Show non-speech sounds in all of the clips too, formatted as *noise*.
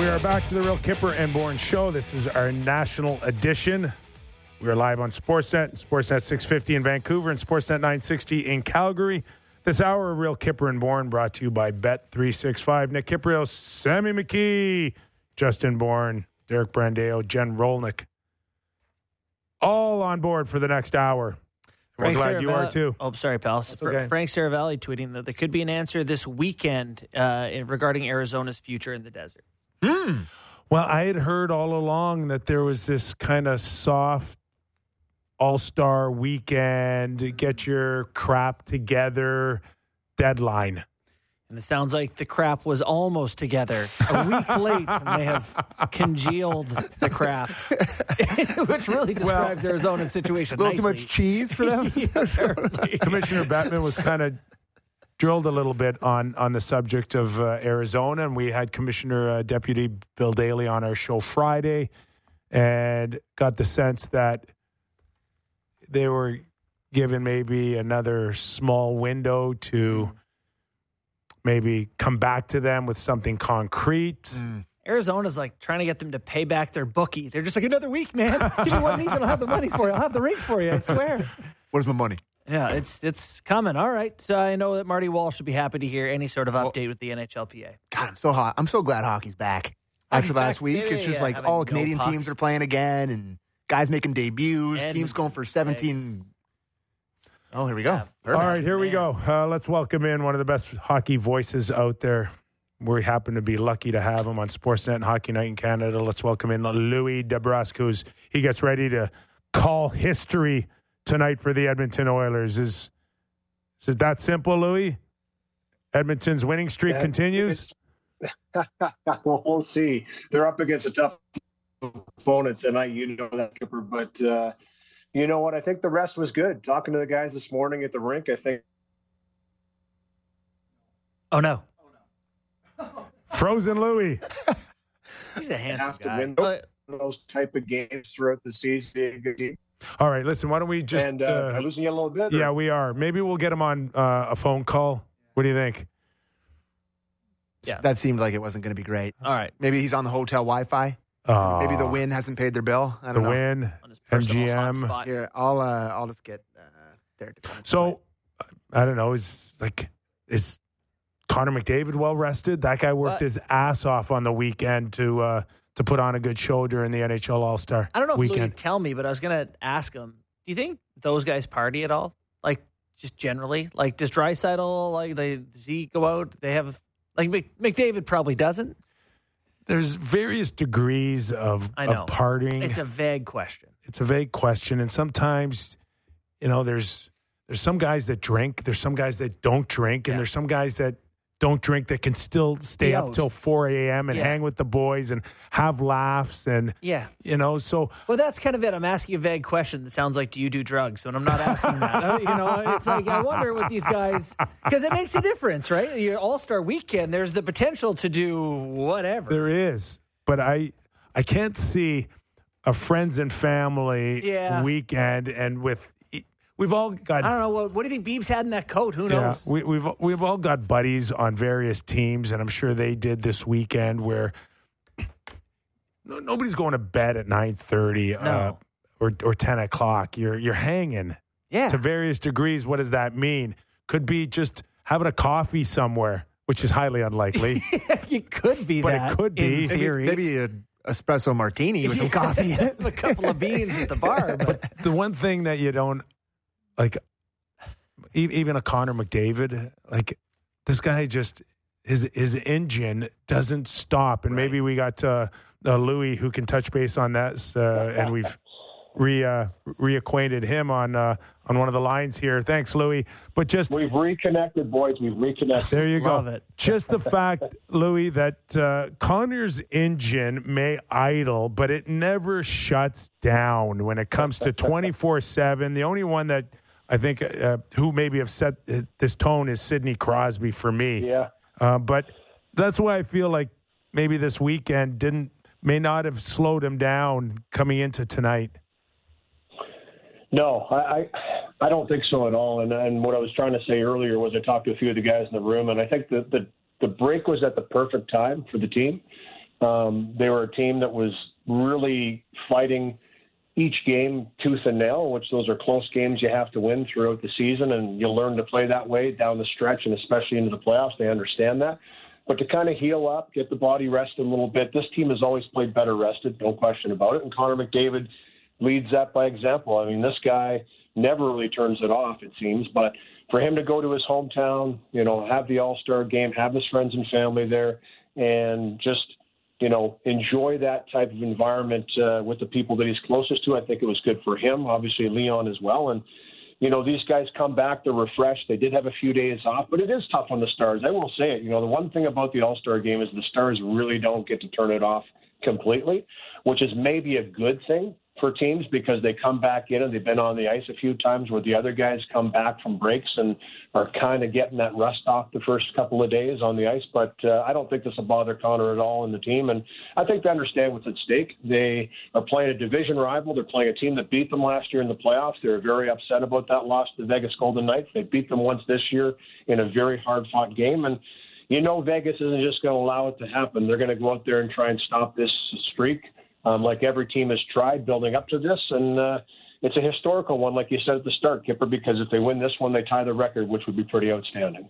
We are back to the Real Kyper and Bourne show. This is our national edition. We are live on Sportsnet, Sportsnet 650 in Vancouver, and Sportsnet 960 in Calgary. This hour of Real Kyper and Bourne brought to you by Bet365. Nick Kypreos, Sammy McKee, Justin Bourne, Derek Brandeo, Jen Rolnick. All on board for the next hour. We're glad you are too. Oh, sorry, pal. Okay. Frank Seravalli tweeting that there could be an answer this weekend uh, regarding Arizona's future in the desert. Hmm. Well, I had heard all along that there was this kind of soft all star weekend, get your crap together deadline. And it sounds like the crap was almost together a week *laughs* late, and they have congealed the crap, *laughs* which really describes Arizona's situation. A little too much cheese for them. *laughs* Yeah, apparently. Commissioner Bettman was kind of drilled a little bit on on the subject of uh, Arizona, and we had Commissioner uh, Deputy Bill Daly on our show Friday, and got the sense that they were given maybe another small window to maybe come back to them with something concrete. Arizona's like trying to get them to pay back their bookie. They're just like another week, man. Give me one week, and I'll have the money for you. I'll have the rink for you. I swear. *laughs* Where's my money? Yeah, it's it's coming. All right. So I know that Marty Walsh should be happy to hear any sort of update with the NHLPA. God, I'm so hot. I'm so glad hockey's back. Hockey's After last week, it's just Yeah, like all Canadian puck. teams are playing again, and guys making debuts. Edmonton teams going for today. 17. Oh, here we go. Yeah. All right, here we go. Uh, let's welcome in one of the best hockey voices out there. We happen to be lucky to have him on Sportsnet and Hockey Night in Canada. Let's welcome in Louie DeBrusk, who's he gets ready to call history tonight for the Edmonton Oilers. Is is it that simple, Louie? Edmonton's winning streak Yeah, continues. well, *laughs* we'll see. They're up against a tough opponent tonight. You know that, Kyper. But uh, you know what? I think the rest was good. Talking to the guys this morning at the rink, I think Oh no, Frozen Louie. *laughs* he's a handsome have to guy. win those type of games throughout the season. Good team. All right, listen. Why don't we just? and uh, uh, I'm losing you a little bit. or- yeah, we are. Maybe we'll get him on uh, a phone call. What do you think? Yeah. That seemed like it wasn't going to be great. all right, Maybe he's on the hotel Wi Fi. Uh, Maybe the Wynn hasn't paid their bill. I The don't know. Wynn. on his personal MGM. hotspot. Here, I'll, uh, I'll just get uh, Derek to call me. So I don't know. Is like is Connor McDavid well rested? That guy worked What? his ass off on the weekend to uh, to put on a good show during the NHL All Star I don't know if Louie weekend. would tell me, but I was gonna ask him. Do you think those guys party at all? Like just generally, like does Draisaitl like they does he go out? They have like Mc, McDavid probably doesn't. There's various degrees of, I know. of partying. It's a vague question. it's a vague question, and sometimes you know there's there's some guys that drink, there's some guys that don't drink, and Yeah. there's some guys that don't drink that can still stay up till 4 a.m. and Yeah. hang with the boys and have laughs and Yeah. you know so Well, that's kind of it. I'm asking a vague question that sounds like, "Do you do drugs?" And I'm not asking that. Uh, you know, it's like I wonder what these guys because it makes a difference, right? Your All Star Weekend, there's the potential to do whatever. There is, but I I can't see a friends and family Yeah. weekend and with we've all got I don't know what. What do you think Beebs had in that coat? Who yeah, knows? we, we've we've all got buddies on various teams, and I'm sure they did this weekend where *clears throat* no, nobody's going to bed at nine thirty uh, or or ten o'clock. You're you're hanging Yeah. to various degrees. What does that mean? Could be just having a coffee somewhere, which is highly unlikely. *laughs* it could be But it could be. in maybe, theory. maybe a espresso martini with some coffee in it. *laughs* a couple of beans at the bar, *laughs* but the one thing that you don't like, e- even a Connor McDavid, like this guy just his his engine doesn't stop, and maybe we got uh, uh, Louie who can touch base on that, uh, and we've re uh, reacquainted him on uh, on one of the lines here. Thanks, Louie. But just We've reconnected, boys. We've reconnected. there you go. Love it. Just the fact, Louie, that uh, Connor's engine may idle, but it never shuts down when it comes to 24 7. The only one that I think uh, who maybe have set uh, this tone is Sidney Crosby for me. Yeah. Uh, but that's why I feel like maybe this weekend didn't may not have slowed him down coming into tonight. No, I, I I don't think so at all. And and what I was trying to say earlier was I talked to a few of the guys in the room, and I think that the the break was at the perfect time for the team. Um, they were a team that was really fighting each game tooth and nail, which those are close games you have to win throughout the season, and you'll learn to play that way down the stretch and especially into the playoffs. They understand that. But to kind of heal up, get the body rested a little bit, this team has always played better rested, no question about it. And Connor McDavid leads that by example. I mean, this guy never really turns it off, it seems. But for him to go to his hometown, you know, have the All Star game, have his friends and family there, and just you know, enjoy that type of environment uh, with the people that he's closest to. I think it was good for him, obviously Leon as well. And, you know, these guys come back, they're refreshed. They did have a few days off, but it is tough on the Stars. I will say it. You know, the one thing about the All Star game is the Stars really don't get to turn it off completely, which is maybe a good thing for teams because they come back in and they've been on the ice a few times where the other guys come back from breaks and are kind of getting that rust off the first couple of days on the ice. But uh, I don't think this will bother Connor at all in the team. And I think they understand what's at stake. They are playing a division rival. They're playing a team that beat them last year in the playoffs. They're very upset about that loss to Vegas Golden Knights. They beat them once this year in a very hard fought game. And you know Vegas isn't just going to allow it to happen. They're going to go out there and try and stop this streak um, like every team has tried building up to this. And uh, it's a historical one, like you said at the start, Kyper, because if they win this one, they tie the record, which would be pretty outstanding.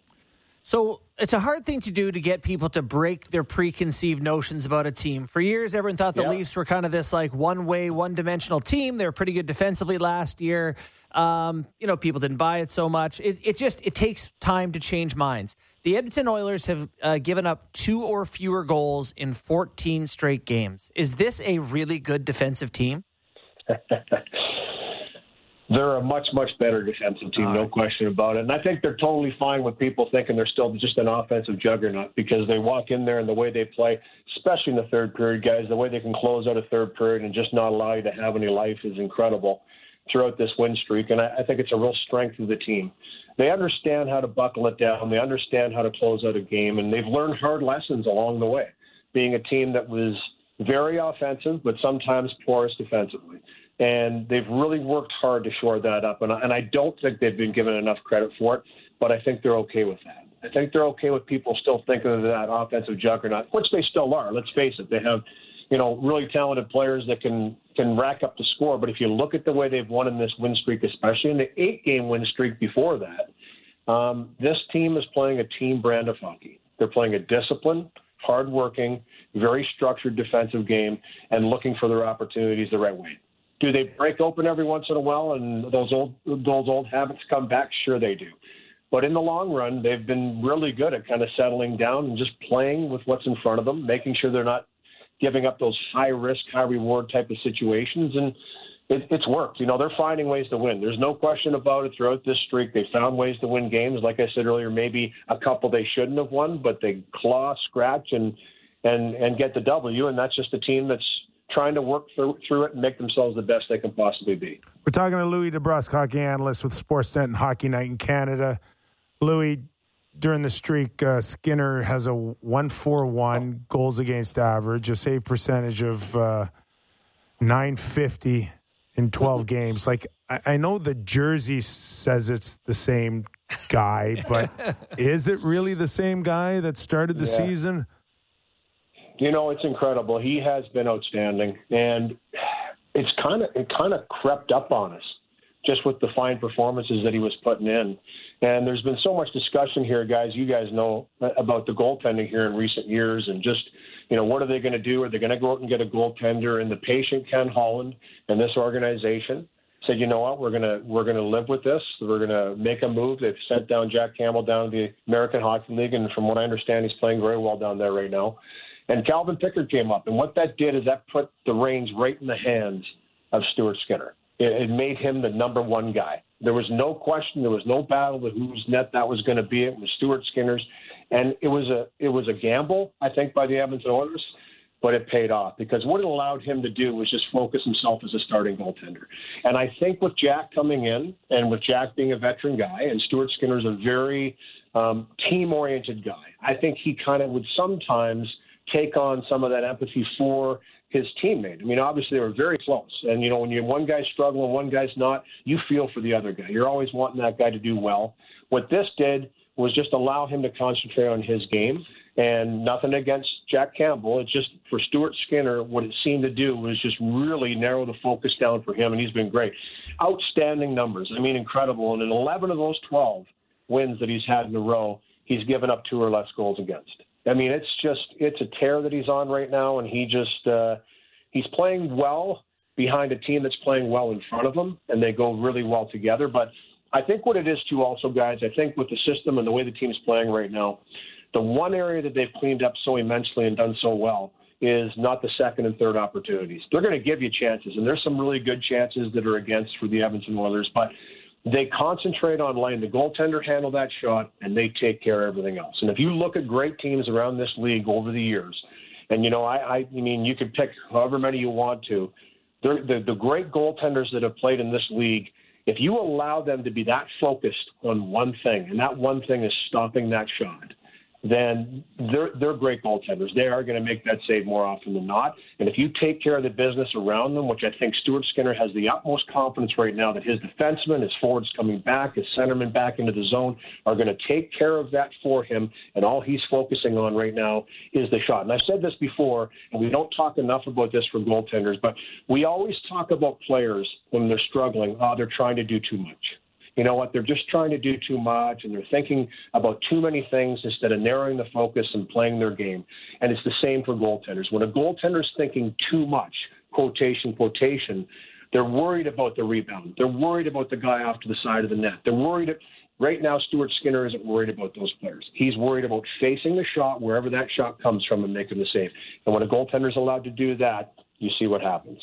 So it's a hard thing to do to get people to break their preconceived notions about a team. For years, everyone thought the yeah. Leafs were kind of this like one way, one dimensional team. They were pretty good defensively last year. Um, you know, people didn't buy it so much. It, it just it takes time to change minds. The Edmonton Oilers have uh, given up two or fewer goals in 14 straight games. Is this a really good defensive team? *laughs* they're a much much better defensive team, no question about it. And I think they're totally fine with people thinking they're still just an offensive juggernaut because they walk in there and the way they play, especially in the third period, guys, the way they can close out a third period and just not allow you to have any life is incredible throughout this win streak, and I, I think it's a real strength of the team. They understand how to buckle it down. They understand how to close out a game, and they've learned hard lessons along the way. Being a team that was very offensive, but sometimes porous defensively, and they've really worked hard to shore that up. And I, and I don't think they've been given enough credit for it, but I think they're okay with that. I think they're okay with people still thinking of that offensive juggernaut, which they still are. Let's face it, they have you know, really talented players that can can rack up the score. But if you look at the way they've won in this win streak, especially in the eight game win streak before that, um, this team is playing a team brand of hockey. They're playing a disciplined, hardworking, very structured defensive game and looking for their opportunities the right way. Do they break open every once in a while and those old those old habits come back? Sure they do. But in the long run, they've been really good at kind of settling down and just playing with what's in front of them, making sure they're not giving up those high risk, high reward type of situations. And it, it's worked. You know, they're finding ways to win. There's no question about it throughout this streak. They found ways to win games. Like I said earlier, maybe a couple they shouldn't have won, but they claw, scratch, and and and get the W. And that's just a team that's trying to work through, through it and make themselves the best they can possibly be. We're talking to Louie DeBrusk, hockey analyst with Sportsnet and Hockey Night in Canada. Louie, during the streak, uh, Skinner has a 141 goals against average, a save percentage of uh, 950 in 12 *laughs* games. Like, I, I, know the jersey says it's the same guy, *laughs* but is it really the same guy that started the yeah. season? You know, it's incredible. He has been outstanding, and it's kind of it kind of crept up on us just with the fine performances that he was putting in. And there's been so much discussion here, guys. You guys know uh, about the goaltending here in recent years, and just you know what are they going to do? Are they going to go out and get a goaltender? And the patient Ken Holland and this organization said, you know what, we're gonna we're gonna live with this. We're gonna make a move. They've sent down Jack Campbell down to the American Hockey League, and from what I understand, he's playing very well down there right now. And Calvin Pickard came up, and what that did is that put the reins right in the hands of Stuart Skinner. It, it made him the number one guy. There was no question. There was no battle of whose net that was going to be. It was Stuart Skinner's, and it was a it was a gamble, I think, by the Edmonton Oilers, but it paid off because what it allowed him to do was just focus himself as a starting goaltender. And I think with Jack coming in, and with Jack being a veteran guy, and Stuart Skinner's a very um, team-oriented guy, I think he kind of would sometimes take on some of that empathy for his teammate. I mean, obviously they were very close. And you know, when you one guy's struggling, one guy's not, you feel for the other guy. You're always wanting that guy to do well. What this did was just allow him to concentrate on his game And nothing against Jack Campbell. It's just for Stuart Skinner, what it seemed to do was just really narrow the focus down for him, and he's been great. Outstanding numbers. I mean, incredible. And in 11 of those 12 wins that he's had in a row, he's given up two or less goals against. I mean, it's just it's a tear that he's on right now, and he just uh, he's playing well behind a team that's playing well in front of him, and they go really well together. But I think what it is too, also, guys, I think with the system and the way the team's playing right now, the one area that they've cleaned up so immensely and done so well is not the second and third opportunities. They're going to give you chances, and there's some really good chances that are against for the Edmonton Oilers, but they concentrate on letting the goaltender handle that shot, and they take care of everything else. And if you look at great teams around this league over the years, and you know, I, I, mean, you could pick however many you want to. The, the great goaltenders that have played in this league, if you allow them to be that focused on one thing, and that one thing is stopping that shot, then they're they're great goaltenders. They are going to make that save more often than not. And if you take care of the business around them, which I think Stuart Skinner has the utmost confidence right now that his defensemen, his forwards coming back, his centermen back into the zone are going to take care of that for him. And all he's focusing on right now is the shot. And I've said this before, and we don't talk enough about this for goaltenders, but we always talk about players when they're struggling. Oh, they're trying to do too much you know what, they're just trying to do too much and they're thinking about too many things instead of narrowing the focus and playing their game. And it's the same for goaltenders. When a goaltender's thinking too much, quotation, quotation, they're worried about the rebound. They're worried about the guy off to the side of the net. They're worried. Right now, Stuart Skinner isn't worried about those players. He's worried about facing the shot wherever that shot comes from and making the save. And when a goaltender's allowed to do that, you see what happens.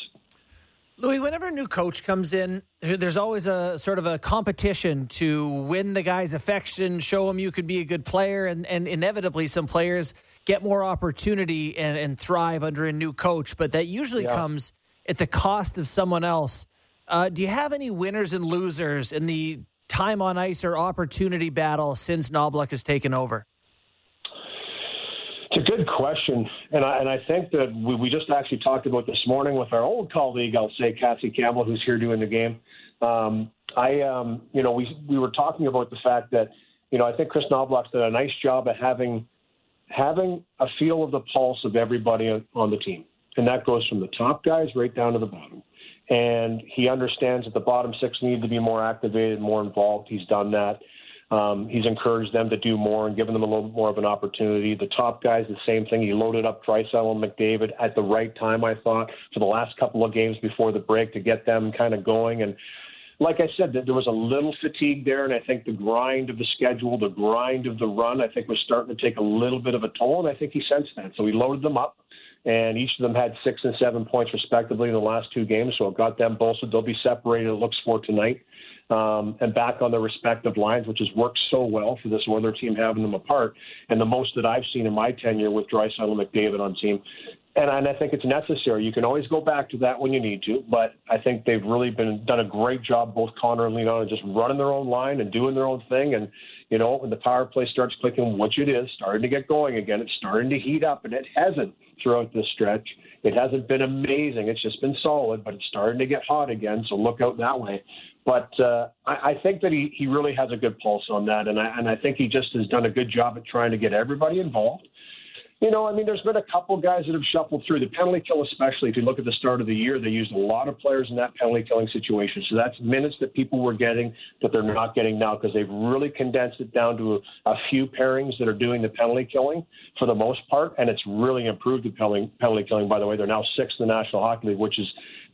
Louie, whenever a new coach comes in, there's always a sort of a competition to win the guy's affection, show him you could be a good player, and, and inevitably some players get more opportunity and, and thrive under a new coach, but that usually yeah. comes at the cost of someone else. Uh, do you have any winners and losers in the time on ice or opportunity battle since Knoblauch has taken over? Good question, and I, and I think that we, we just actually talked about this morning with our old colleague, I'll say Cassie Campbell, who's here doing the game. Um, I, um, you know, we we were talking about the fact that, you know, I think Chris Knoblauch did a nice job of having having a feel of the pulse of everybody on the team, and that goes from the top guys right down to the bottom. And he understands that the bottom six need to be more activated, more involved. He's done that. Um, he's encouraged them to do more and given them a little more of an opportunity. The top guys, the same thing. He loaded up Draisaitl and McDavid at the right time, I thought, for the last couple of games before the break to get them kind of going. And like I said, there was a little fatigue there, and I think the grind of the schedule, the grind of the run, I think was starting to take a little bit of a toll, and I think he sensed that. So he loaded them up and each of them had six and seven points respectively in the last two games. So it got them bolstered. They'll be separated. It looks for tonight um, and back on their respective lines, which has worked so well for this Oiler team having them apart, and the most that I've seen in my tenure with Draisaitl and McDavid on team. And, and I think it's necessary. You can always go back to that when you need to, but I think they've really been done a great job, both Connor and Leon, just running their own line and doing their own thing. And you know, when the power play starts clicking, which it is, starting to get going again, it's starting to heat up, and it hasn't throughout this stretch. It hasn't been amazing. It's just been solid, but it's starting to get hot again. So look out that way. But uh, I, I think that he, he really has a good pulse on that, and I, and I think he just has done a good job at trying to get everybody involved. You know, I mean, there's been a couple guys that have shuffled through the penalty kill, especially if you look at the start of the year. They used a lot of players in that penalty killing situation. So that's minutes that people were getting that they're not getting now because they've really condensed it down to a, a, few pairings that are doing the penalty killing for the most part, and it's really improved the penalty, penalty killing. By the way, they're now sixth in the National Hockey League, which is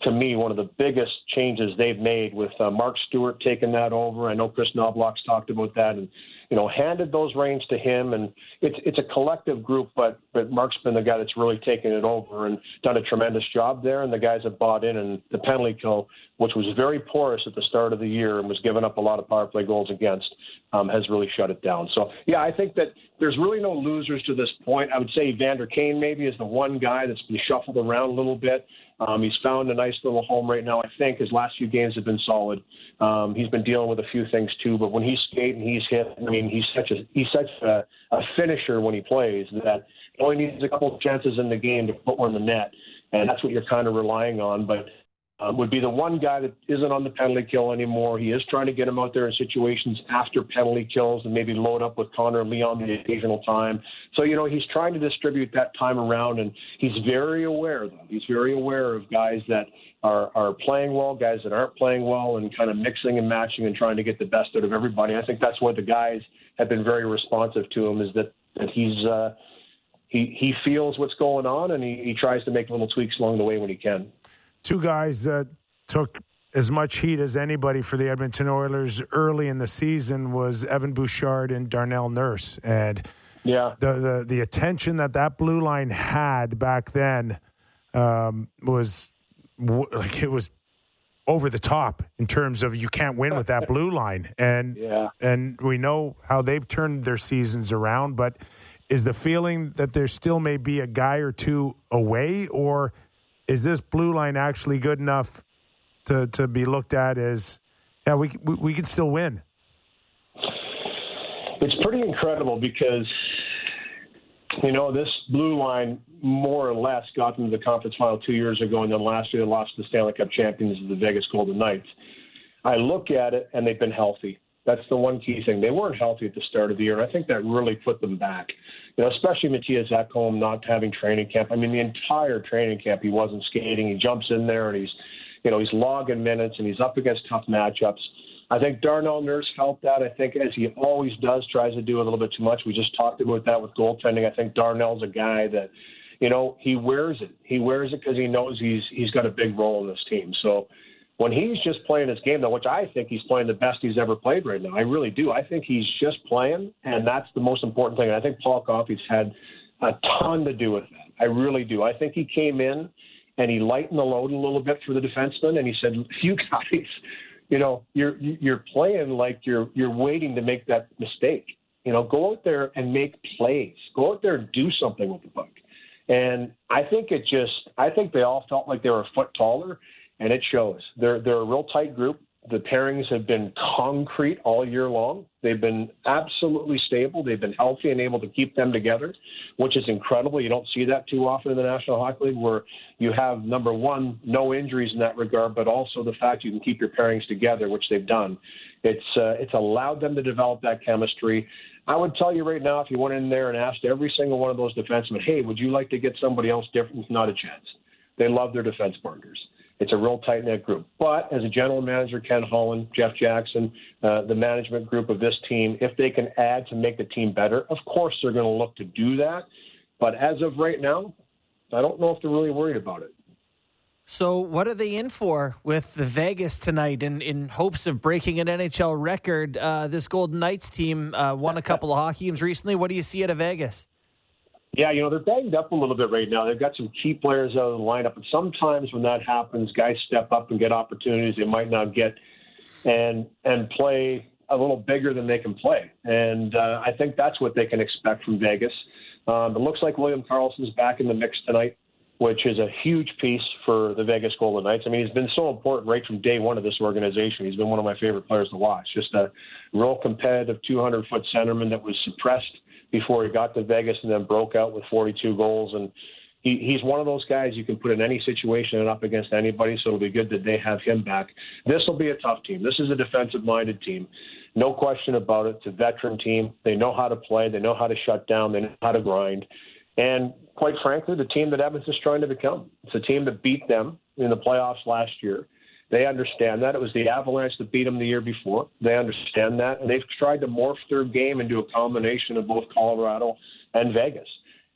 to me one of the biggest changes they've made with uh, Mark Stuart taking that over. I know Chris Knoblauch's talked about that, and you know, handed those reins to him, and it's it's a collective group. But but Mark's been the guy that's really taken it over and done a tremendous job there. And the guys have bought in, and the penalty kill, which was very porous at the start of the year and was giving up a lot of power play goals against, um, has really shut it down. So yeah, I think that there's really no losers to this point. I would say Vander Kane maybe is the one guy that's been shuffled around a little bit. Um, he's found a nice little home right now. I think his last few games have been solid. Um, he's been dealing with a few things too, but when he's skating, he's hit. I mean, he's such a he's such a, a finisher when he plays that only needs a couple chances in the game to put one in the net, and that's what you're kind of relying on. But um, would be the one guy that isn't on the penalty kill anymore. He is trying to get him out there in situations after penalty kills and maybe load up with Connor and Leon the occasional time. So, you know, he's trying to distribute that time around, and he's very aware, though. He's very aware of guys that are, are playing well, guys that aren't playing well, and kind of mixing and matching and trying to get the best out of everybody. I think that's what the guys have been very responsive to him is that, that he's. Uh, he, he feels what's going on and he, he tries to make little tweaks along the way when he can two guys that took as much heat as anybody for the Edmonton Oilers early in the season was Evan Bouchard and Darnell Nurse, and yeah, the the, the attention that that blue line had back then um, was like it was over the top in terms of you can't win with that blue line, and *laughs* yeah. and we know how they've turned their seasons around, but. Is the feeling that there still may be a guy or two away, or is this blue line actually good enough to to be looked at as yeah we we, we can still win? It's pretty incredible because you know this blue line more or less got them to the conference final two years ago, and then last year they lost to the Stanley Cup champions, of the Vegas Golden Knights. I look at it and they've been healthy. That's the one key thing. They weren't healthy at the start of the year, and I think that really put them back you know, especially Mattias Ekholm not having training camp. I mean, the entire training camp he wasn't skating. He jumps in there and he's, you know, he's logging minutes and he's up against tough matchups. I think Darnell Nurse felt that. I think, as he always does, tries to do a little bit too much. We just talked about that with goaltending. I think Darnell's a guy that, you know, he wears it. He wears it because he knows he's he's got a big role in this team. So when he's just playing his game, though, which I think he's playing the best he's ever played right now, I really do. I think he's just playing, and that's the most important thing. And I think Paul Coffey's had a ton to do with that. I really do. I think he came in and he lightened the load a little bit for the defensemen, and he said, *laughs* "You guys, you know, you're you're playing like you're you're waiting to make that mistake. You know, go out there and make plays. Go out there and do something with the puck." And I think it just, I think they all felt like they were a foot taller and it shows. They're they're a real tight group. The pairings have been concrete all year long. They've been absolutely stable. They've been healthy and able to keep them together, which is incredible. You don't see that too often in the National Hockey League, where you have number one, no injuries in that regard, but also the fact you can keep your pairings together, which they've done. It's uh, it's allowed them to develop that chemistry. I would tell you right now, if you went in there and asked every single one of those defensemen, "Hey, would you like to get somebody else different?" Not a chance. They love their defense partners. It's a real tight knit group. But as a general manager, Ken Holland, Jeff Jackson, uh, the management group of this team, if they can add to make the team better, of course they're going to look to do that. But as of right now, I don't know if they're really worried about it. So, what are they in for with the Vegas tonight? In in hopes of breaking an NHL record, uh, this Golden Knights team uh, won a couple of hockey games recently. What do you see out of Vegas? Yeah, you know, they're banged up a little bit right now. They've got some key players out of the lineup, and sometimes when that happens, guys step up and get opportunities they might not get and and play a little bigger than they can play. And uh, I think that's what they can expect from Vegas. Um, it looks like William Karlsson's back in the mix tonight, which is a huge piece for the Vegas Golden Knights. I mean, he's been so important right from day one of this organization. He's been one of my favorite players to watch. Just a real competitive 200 foot centerman that was suppressed before he got to Vegas and then broke out with 42 goals. And he, he's one of those guys you can put in any situation and up against anybody. So it'll be good that they have him back. This will be a tough team. This is a defensive minded team. No question about it. It's a veteran team. They know how to play. They know how to shut down. They know how to grind. And quite frankly, the team that Evans is trying to become. It's a team that beat them in the playoffs last year. They understand that. It was the Avalanche that beat them the year before. They understand that. And they've tried to morph their game into a combination of both Colorado and Vegas.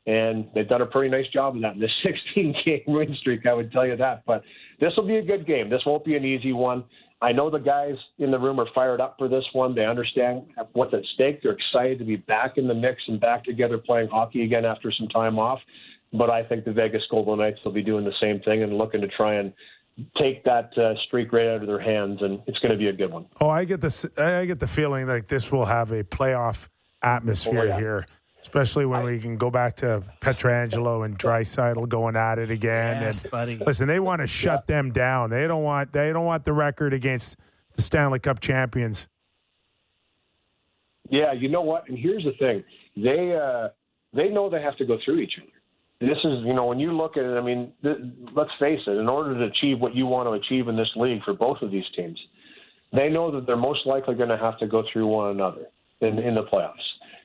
And they've done a pretty nice job of that in this *laughs* 16 game win streak, I would tell you that. But this will be a good game. This won't be an easy one. I know the guys in the room are fired up for this one. They understand what's at stake. They're excited to be back in the mix and back together playing hockey again after some time off. But I think the Vegas Golden Knights will be doing the same thing and looking to try and take that uh, streak right out of their hands, and it's going to be a good one. Oh, I get this. I get the feeling like this will have a playoff atmosphere oh, yeah. here, especially when I, we can go back to Pietrangelo and Draisaitl going at it again. Yes, and buddy. listen, they want to shut yeah. them down. They don't want. They don't want the record against the Stanley Cup champions. Yeah, you know what? And here's the thing: they uh, they know they have to go through each other. This is, you know, when you look at it, I mean, th- let's face it, in order to achieve what you want to achieve in this league for both of these teams, they know that they're most likely going to have to go through one another in, in the playoffs.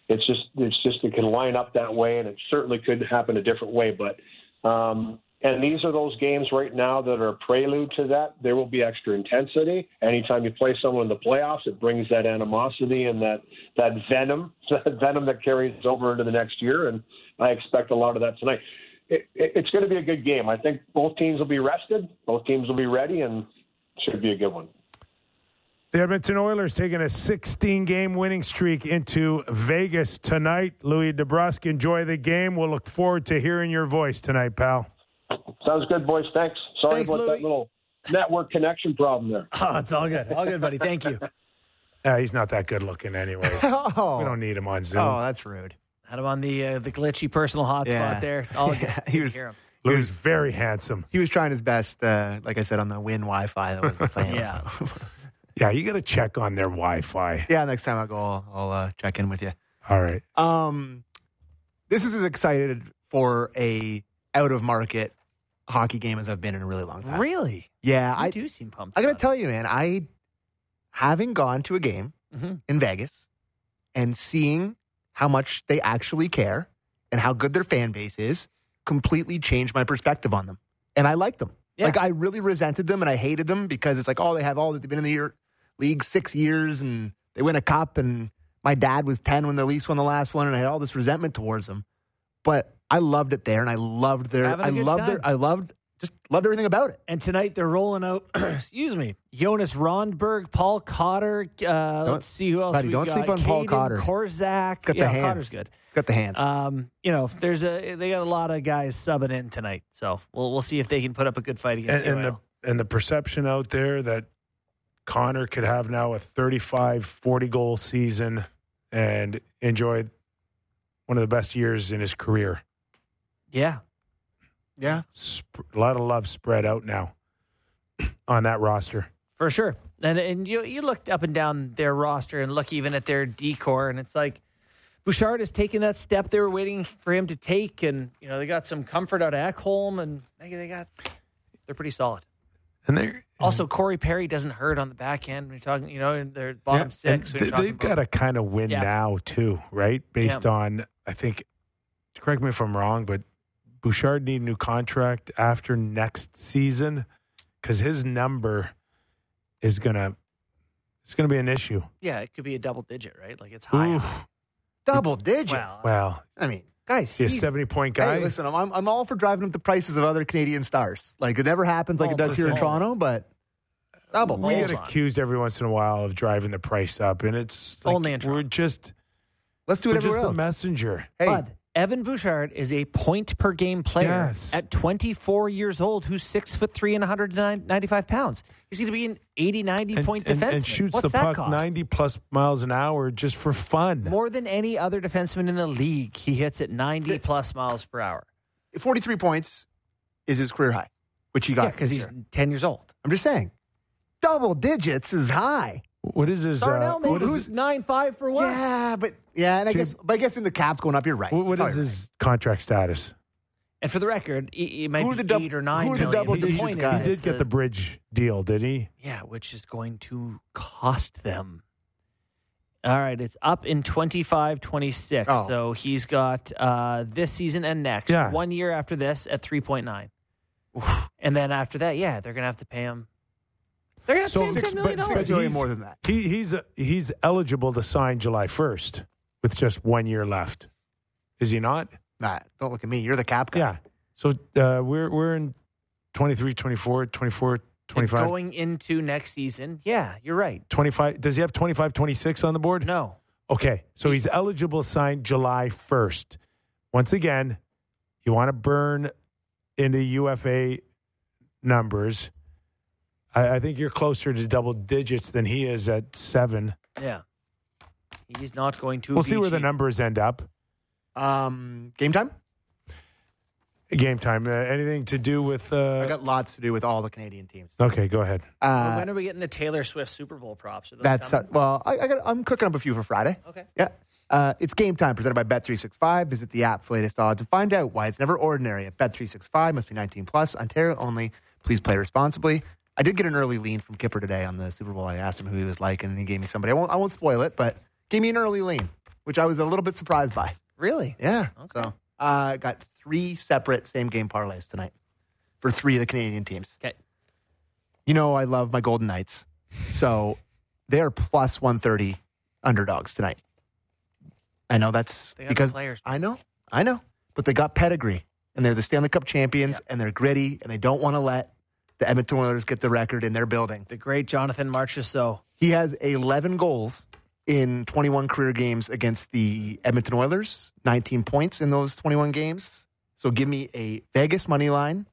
It's just, it's just, it can line up that way, and it certainly could happen a different way. But, um, and these are those games right now that are a prelude to that. There will be extra intensity. Anytime you play someone in the playoffs, it brings that animosity and that, that venom, *laughs* that venom that carries over into the next year. And, I expect a lot of that tonight. It, it, it's going to be a good game. I think both teams will be rested, both teams will be ready, and should be a good one. The Edmonton Oilers taking a 16 game winning streak into Vegas tonight. Louie DeBrusk, enjoy the game. We'll look forward to hearing your voice tonight, pal. Sounds good, boys. Thanks. Sorry Thanks, about Louie. that little network connection problem there. *laughs* Oh, it's all good. All good, buddy. Thank you. *laughs* Uh, he's not that good looking, anyways. *laughs* Oh, we don't need him on Zoom. oh, that's rude. Had him on the uh, the glitchy personal hotspot Yeah. there. All good. Yeah, he was- Hear him. Louie very handsome. He was trying his best, uh, like I said, on the Wynn Wi-Fi that wasn't playing. Yeah. Yeah, you got to check on their Wi-Fi. yeah. Next time I go, I'll, I'll uh, check in with you. All right. Um, this is as excited for a out of market hockey game as I've been in a really long time. Really? Yeah, I I do seem pumped. I gotta tell you, man, I having gone to a game. Mhm. in Vegas and seeing how much they actually care and how good their fan base is completely changed my perspective on them. And I like them. Yeah. Like I really resented them and I hated them because it's like, oh, they have all that they've been in the year, league six years and they win a cup and my dad was ten when the Leafs won the last one and I had all this resentment towards them. But I loved it there and I loved their Having a I good loved time. their I loved just loved everything about it. And tonight they're rolling out. *clears throat* excuse me, Jonas Rondbjerg, Paul Cotter. Uh, let's see who else. buddy, we don't got. sleep on Paul Cotter. Korczak. Got the yeah, hands. Cotter's good. It's got the hands. Um, you know, there's a they got a lot of guys subbing in tonight, so we'll we'll see if they can put up a good fight And, against and UIL. the and the perception out there that Connor could have now a 35, 40 goal season and enjoy one of the best years in his career. Yeah, yeah. Sp- a lot of love spread out now *clears throat* on that roster. for sure. And and you you look up and down their roster and look even at their decor, and it's like Bouchard has taken that step they were waiting for him to take, and you know they got some comfort out of Ekholm, and they, they got they're pretty solid. And they're Also, Corey Perry doesn't hurt on the back end. When you're talking, you know, they're bottom Yeah, and six. when you're they, talking they've got about- to kind of win Yeah. now too, right? Based Yeah. on I think correct me if I'm wrong, but Bouchard need a new contract after next season because his number is gonna it's gonna be an issue. yeah, it could be a double digit, right? Like it's high. Oof. Double digit. Well, Well, I mean, guys, he's he a seventy point guy? Hey, listen, I'm, I'm I'm all for driving up the prices of other Canadian stars. Like it never happens like Oh, it does here in. Toronto, but double. we get accused every once in a while of driving the price up, and it's like, Only in we're just Let's do we're it just everywhere the else. messenger. Hey, Bud, Evan Bouchard is a point per game player Yes. at 24 years old who's six foot three and 195 pounds. He's going to be an 80, 90 And, point and- defenseman. and shoots What's the puck cost? ninety plus miles an hour just for fun. More than any other defenseman in the league. He hits at 90 plus miles per hour. 43 points is his career high, which he got because this he's 10 years old. I'm just saying, double digits is high. What is his? Darnell uh, makes what is, who's nine five for what? Yeah, but yeah, and I Jim- guess, but I guess in the caps going up, you're right. what- what is Probably his contract status? And for the record, it, it might Who be the dub- eight or nine who are the double The digit point is? He did get a- the bridge deal, did he? Yeah, which is going to cost them. All right, it's up in 25 26. Oh. So he's got uh, this season and next. Yeah. One year after this at 3.9. And then after that, yeah, they're going to have to pay him. They're going to So pay six- $10 million. but Six he's- more than that. He he's he's eligible to sign July first with just one year left. Is he not? Nah, don't look at me. You're the cap guy. Yeah. So uh, we're we're in 23, 24, 24, 25, Going into next season, yeah, you're right. 25. Does he have 25, 26 on the board? No. Okay. So he's eligible to sign July 1st. Once again, you want to burn into UFA numbers. I, I think you're closer to double digits than he is at seven. Yeah. He's not going to. We'll be see where the numbers end up. Um, game time. Game time. Uh, anything to do with? I Uh, got lots to do with all the Canadian teams. okay, go ahead. Uh, when are we getting the Taylor Swift Super Bowl props? Are those that's uh, well, I, I got. I'm cooking up a few for Friday. okay. Yeah. Uh, it's game time presented by Bet365. Visit the app for latest odds and find out why it's never ordinary at Bet365. Must be 19 plus. Ontario only. Please play responsibly. I did get an early lean from Kyper today on the Super Bowl. I asked him who he was like, and he gave me somebody. I won't, I won't spoil it, but gave me an early lean, which I was a little bit surprised by. Really? Yeah. So I uh, got three separate same game parlays tonight for three of the Canadian teams. Okay. You know, I love my Golden Knights. So they are plus 130 underdogs tonight. I know that's They got the because players. I know, I know, but they got pedigree and they're the Stanley Cup champions and they're gritty and they don't want to let the Edmonton Oilers get the record in their building. The great Jonathan Marchessault. He has 11 goals in 21 career games against the Edmonton Oilers, 19 points in those 21 games. So give me a Vegas money line,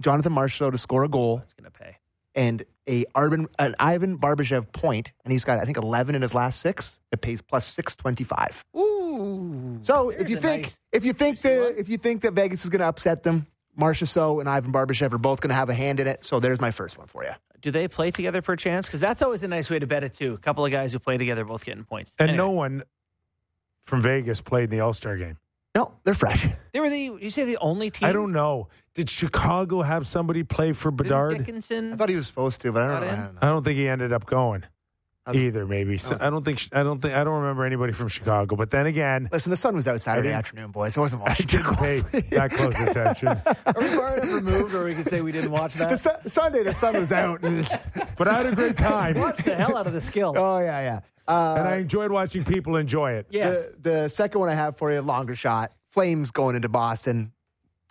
Jonathan Marchessault to score a goal, That's going to pay. and a Arvin, an Ivan Barbashev point, and he's got I think 11 in his last six. It pays plus 625. Ooh. So if you think nice- if you think one. if you think that Vegas is going to upset them, Marchessault and Ivan Barbashev are both going to have a hand in it. So there's my first one for you. Do they play together per chance? Because that's always a nice way to bet it too. A couple of guys who play together both getting points. And Anyway, no one from Vegas played in the All Star game. No, they're fresh. they were the. You say the only team. I don't know. Did Chicago have somebody play for Didn't Bedard? Dickinson. I thought he was supposed to, but I don't, know. I don't know. I don't think he ended up going I was- either. Maybe so, was- I don't think. I don't think. I don't remember anybody from Chicago. But then again, Listen, the sun was out Saturday afternoon, boys. I wasn't I watching. didn't pay that close attention. *laughs* Are we far enough removed, or we can say we didn't watch The that? su- Sunday, the sun was out. and- *laughs* But I had a great time, Watch the hell out of the skill. oh yeah, yeah. Uh, and I enjoyed watching people enjoy it. yes. The, the second one I have for you, longer shot. Flames going into Boston.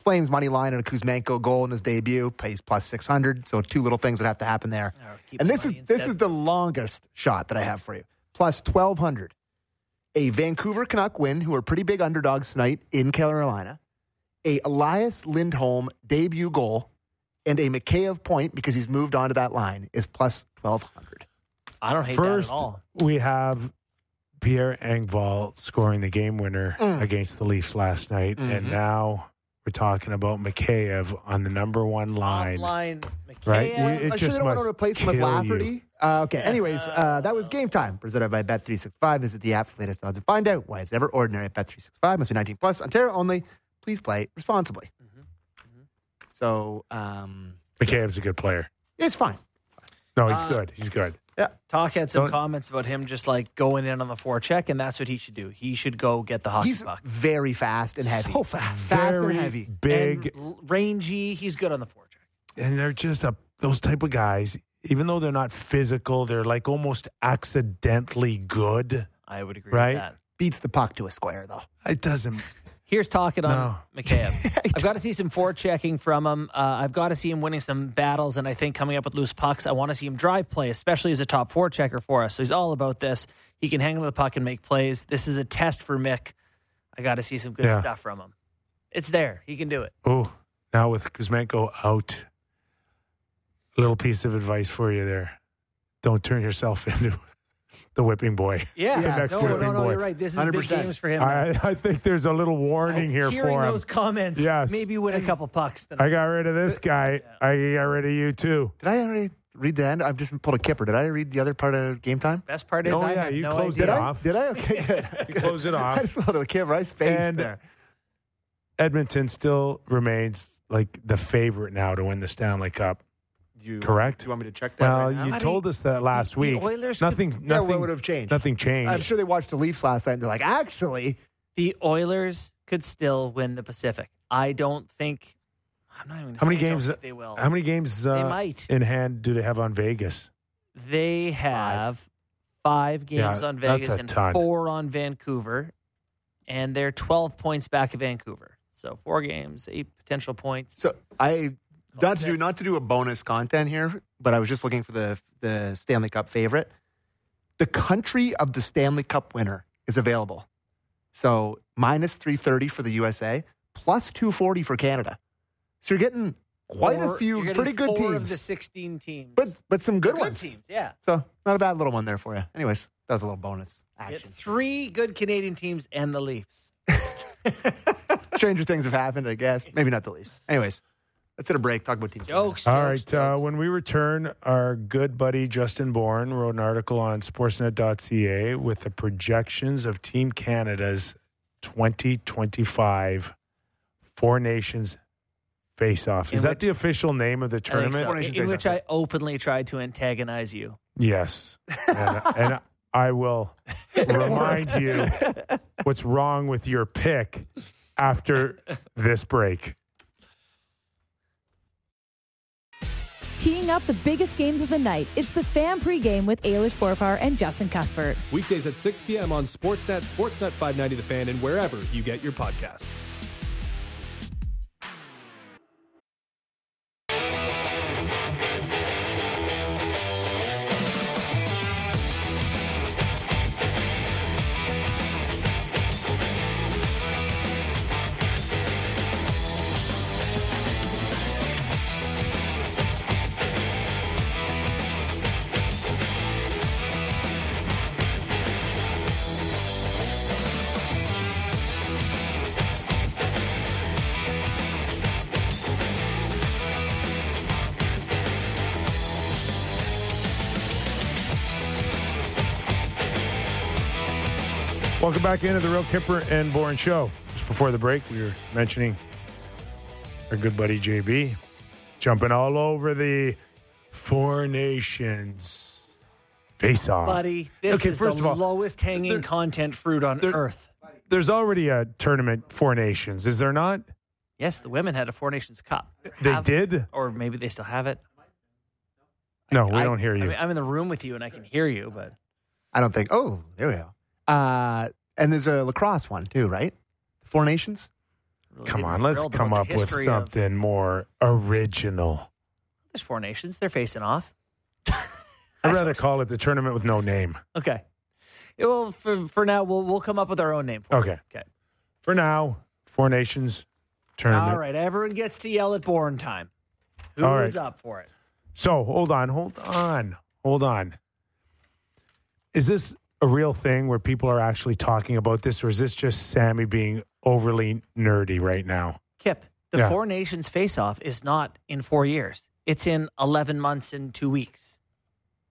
Flames money line and a Kuzmenko goal in his debut pays plus six hundred. So two little things that have to happen there. And this is money this is the longest shot that I have for you. Plus twelve hundred. A Vancouver Canuck win, who are pretty big underdogs tonight in Carolina. A Elias Lindholm debut goal, and a Mikheyev point because he's moved on to that line is plus twelve hundred. I don't hate First, that at all. we have Pierre Engvall scoring the game winner Mm. against the Leafs last night, and Mhm. now we're talking about Mikheyev on the number one line. Top line, Right? Mikheyev. It I just sure don't want must to replace him with. Lafferty. Uh, okay. Anyways, uh, that was game time presented by Bet365. Visit the app for latest odds and find out why it's never ordinary at Bet365. Must be 19 plus. Ontario only. Please play responsibly. So um, Mikheyev's a good player. it's fine. No, he's Uh, good. He's good. Talk had some Don't- comments about him just like going in on the forecheck, and that's what he should do. He should go get the hockey He's puck. very fast and heavy. So fast. Fast and Very heavy. big, And rangy. He's good on the forecheck. and they're just a those type of guys. Even though they're not physical, they're like almost accidentally good. I would agree Right? with that. Beats the puck to a square, though. It doesn't. Here's talking on No. Mikheyev. *laughs* I've got to see some forechecking from him. Uh, I've got to see him winning some battles, and I think coming up with loose pucks. I want to see him drive play, especially as a top four checker for us. So he's all about this. He can hang on the puck and make plays. This is a test for Mick. I got to see some good Yeah. stuff from him. It's there. He can do it. Oh, now with Kuzmenko out, a little piece of advice for you there: don't turn yourself *laughs* into the whipping boy. *laughs* Yeah, The next no, no, whipping no, boy. you're right. This is big 100%. games for him. I, *laughs* I think there's a little warning here for him. those comments, Yes. maybe win a couple pucks. I got rid of this *laughs* guy. I got rid of you too. Did I already read the end? I've just pulled a kipper. Did I read the other part of game time? Best part is Oh, I yeah, have you no closed idea. it Did I? off. Did I? Okay, good. You closed it off. I off. just pulled a kipper. I spaced And- there. Edmonton still remains like the favorite now to win the Stanley Cup. You, Correct. Do you want me to check that Well, right now? you I told us that last the week. Oilers could- nothing, yeah, nothing would have changed? Nothing changed. I'm sure they watched the Leafs last night and they're like, actually, the Oilers could still win the Pacific. I don't think. I'm not even. How many say I don't games- think they will. How many games they uh, might. in hand do they have on Vegas? They have five, games Yeah, on Vegas and ton. four on Vancouver, and they're 12 points back of Vancouver. So four games, eight potential points. so I not to do not to do a bonus content here, but I was just looking for the the Stanley Cup favorite. The country of the Stanley Cup winner is available. So minus three thirty for the USA, plus two forty for Canada. So you're getting quite Four- a few pretty good teams, of the 16 teams. but but some good good ones. teams. Yeah, So not a bad little one there for you. Anyways, that was a little bonus Get action. three good Canadian teams and the Leafs. *laughs* Stranger things have happened, I guess. Maybe not the least. Anyways, Let's hit a break. Talk about Team Jokes. All jokes, right. Uh, when we return, our good buddy Justin Bourne wrote an article on sportsnet.ca with the projections of Team Canada's 2025 Four Nations face off. Is In that which- the official name of the I think so. tournament? Four Nations in which. I openly tried to antagonize you. Yes. And, and I will *laughs* remind you *laughs* what's wrong with your pick after this break. Teeing up the biggest games of the night, it's the Fan Pregame with Ailish Forfar and Justin Cuthbert. Weekdays at 6 p.m. on Sportsnet, Sportsnet 590 The Fan, and wherever you get your podcasts. Welcome back into the Real Kyper and Bourne Show. Just before the break, we were mentioning our good buddy JB jumping all over the Four Nations face off. Buddy, this Okay, is first the of all, lowest hanging there- content fruit on there- earth. There's already a tournament, Four Nations, is there not? Yes, the women had a Four Nations Cup. They Have- did? Or maybe they still have it. No, we I- don't hear I you. mean, I'm in the room with you and I can hear you, but I don't think. Oh, there we go. Uh, and there's a lacrosse one too, right? Four Nations. really Come on, let's come up with history of- something more original. There's Four Nations. They're facing off. I'd rather call it the tournament with no name. Okay. Yeah, well, for, for now, we'll we'll come up with our own name for Okay. it. Okay. For now, Four Nations tournament. All right. Everyone gets to yell at Bourne time. Who's All right. up for it? So hold on, hold on, hold on. Is this a real thing where people are actually talking about this, or is this just Sammy being overly nerdy right now? Kip, the Yeah. Four Nations face off is not in four years. It's in 11 months and two weeks.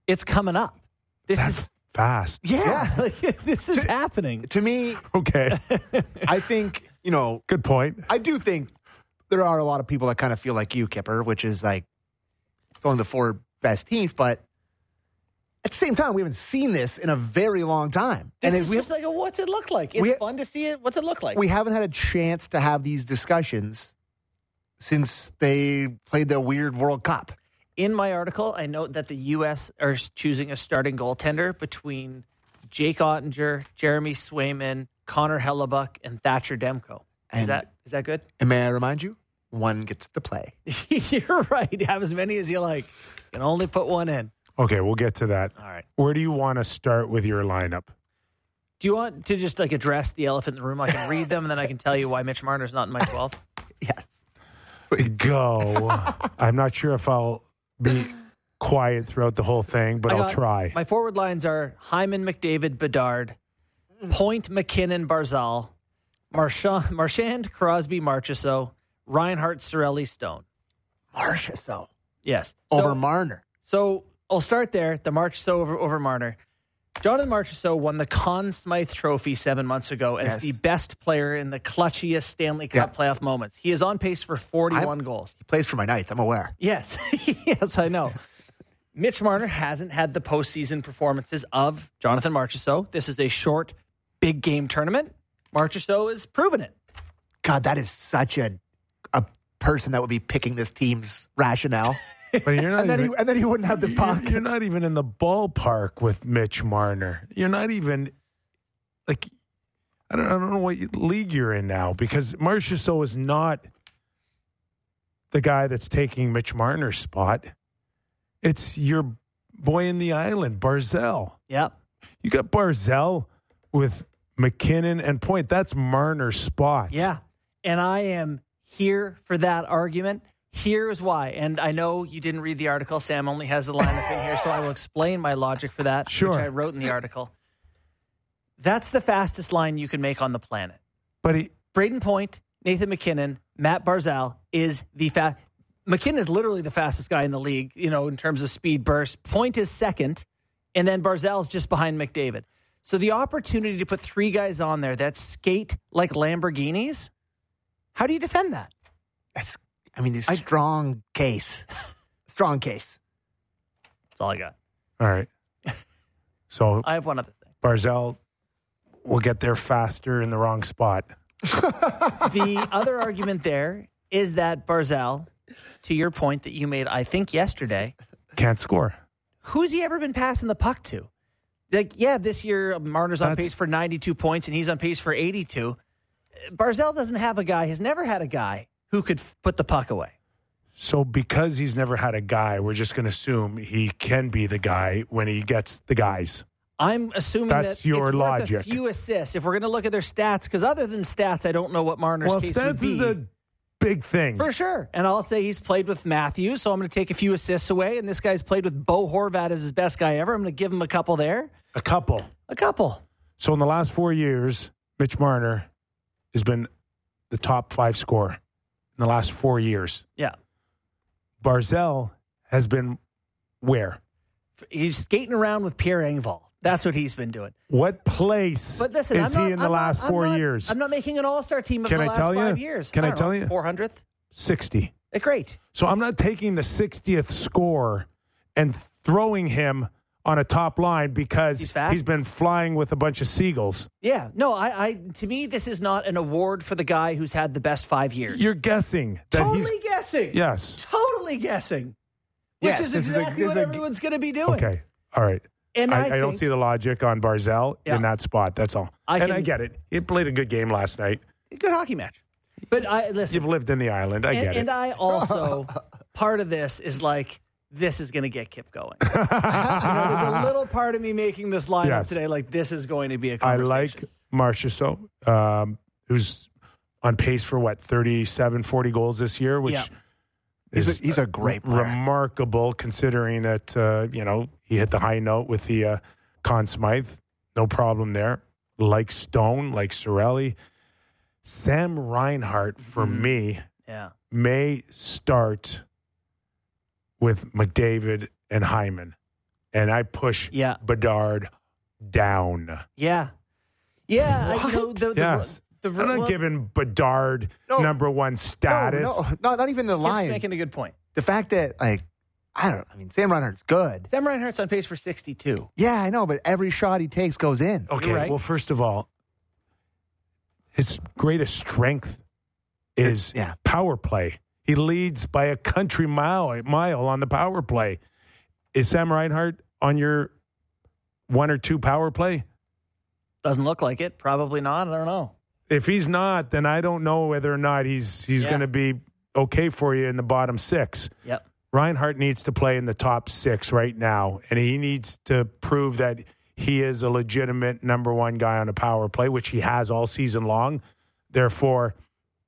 It's coming up. This That's is, fast. yeah, like, *laughs* this is happening. To me, Okay, I think you know. good point. I do think there are a lot of people that kind of feel like you, Kyper, which is like it's only the four best teams, but at the same time, we haven't seen this in a very long time, This and is we just like, a, what's it look like? It's we- fun to see it. What's it look like? we haven't had a chance to have these discussions since they played the weird World Cup. In my article, I note that the U.S. are choosing a starting goaltender between Jake Oettinger, Jeremy Swayman, Connor Hellebuyck, and Thatcher Demko. Is And- that is that good? And may I remind you, one gets to play. *laughs* You're right. Have as many as you like. You can only put one in. Okay, we'll get to that. All right. Where do you want to start with your lineup? Do you want to just like address the elephant in the room? I can read them and then I can tell you why Mitch Marner's not in my 12. *laughs* Yes. Go. I'm not sure if I'll be quiet throughout the whole thing, but I I'll got- try. My forward lines are Hyman, McDavid, Bedard, Point, MacKinnon, Barzal, Marchand, Marchand Crosby, Marchessault, Reinhart, Cirelli, Stone. Marchessault Yes. over So- Marner. So I'll start there. The Marchessault over over Marner. Jonathan Marchessault won the Conn Smythe Trophy seven months ago as Yes. the best player in the clutchiest Stanley Cup Yeah. playoff moments. He is on pace for 41 goals. He plays for my Knights. I'm aware. Yes, *laughs* yes, I know. Mitch Marner hasn't had the postseason performances of Jonathan Marchessault. This is a short, big game tournament. Marchessault has proven it. God, that is such a a person that would be picking this team's rationale. But you're not and then even, he and then he wouldn't have the puck. You're, you're not even in the ballpark with Mitch Marner. You're not even like I don't, I don't know what league you're in now because Marchessault is not the guy that's taking Mitch Marner's spot. It's your boy in the island, Barzal. Yep. You got Barzal with MacKinnon and Point. That's Marner's spot. Yeah. And I am here for that argument. Here's why. And I know you didn't read the article. Sam only has the lineup in here, so I will explain my logic for that, Sure. which I wrote in the article. That's the fastest line you can make on the planet. But he, Brayden Point, Nathan MacKinnon, Matt Barzal is the fast. MacKinnon is literally the fastest guy in the league, you know, in terms of speed burst. Point is second, and then Barzal is just behind McDavid. So the opportunity to put three guys on there that skate like Lamborghinis, how do you defend that? That's, I mean, this strong case. *laughs* Strong case. That's all I got. All right. So *laughs* I have one other thing. Barzal will get there faster in the wrong spot. *laughs* the other argument there is that Barzal, to your point that you made, I think yesterday, Can't score. who's he ever been passing the puck to? Like, yeah, this year Marner's on That's- pace for 92 points and he's on pace for 82. Barzal doesn't have a guy, has never had a guy who could f- put the puck away. So because he's never had a guy, we're just going to assume he can be the guy when he gets the guys. I'm assuming That's that your logic. a few assists. If we're going to look at their stats, because other than stats, I don't know what Marner's well, case would stats be. is a big thing. For sure. And I'll say he's played with Matthews, so I'm going to take a few assists away. And this guy's played with Bo Horvat as his best guy ever. I'm going to give him a couple there. A couple. A couple. So in the last four years, Mitch Marner has been the top five scorer in the last four years. Yeah. Barzal has been where? He's skating around with Pierre Engvall. That's what he's been doing. What place But listen, is not, he in the I'm last not- four I'm not- years? I'm not making an all star team of Can the I last tell five you? years. Can I don't tell know, you? 400th? 60. Uh, Great. So I'm not taking the 60th score and throwing him on a top line because He's he's been flying with a bunch of seagulls. Yeah. No, I, I to me, this is not an award for the guy who's had the best five years. You're guessing that totally guessing. yes. Totally guessing. Which Yes, is this is a- exactly what a- everyone's going to be doing. Okay. All right. And I, I, I, don't see the logic on Barzal Yeah. in that spot. That's all. I and can- I get it. He played a good game last night. good hockey match. But I listen. You've lived in the island. I and, get it. and. I also *laughs* part of this is like this is going to get Kip going. *laughs* you know, there's a *laughs* little part of me making this lineup Yes. today like this is going to be a I conversation. I like Marchessault, um, who's on pace for what 37, 40 goals this year, which Yeah. He's a, is he's a great player. remarkable considering that uh, you know he hit the high note with the uh, Conn Smythe. No problem there. Like Stone, like Cirelli, Sam Reinhart for Mm-hmm. me yeah. may start with McDavid and Hyman, and I push Yeah. Bedard down. Yeah. Yeah, I- you know the, the, Yes. the, I'm not well, giving Bedard No. number one status. No, no, no, not even the Kip's line. making a good point. The fact that, like, I don't. I mean, Sam Reinhart's good. Sam Reinhart's on pace for 62. Yeah, I know, but every shot he takes goes in. Okay, right. well, first of all, his greatest strength is Yeah. power play. He leads by a country mile mile on the power play. Is Sam Reinhart on your one or two power play? Doesn't look like it. Probably not. I don't know. If he's not, then I don't know whether or not he's he's Yeah. going to be okay for you in the bottom six. Yep. Reinhart needs to play in the top six right now, and he needs to prove that he is a legitimate number one guy on a power play, which he has all season long. Therefore,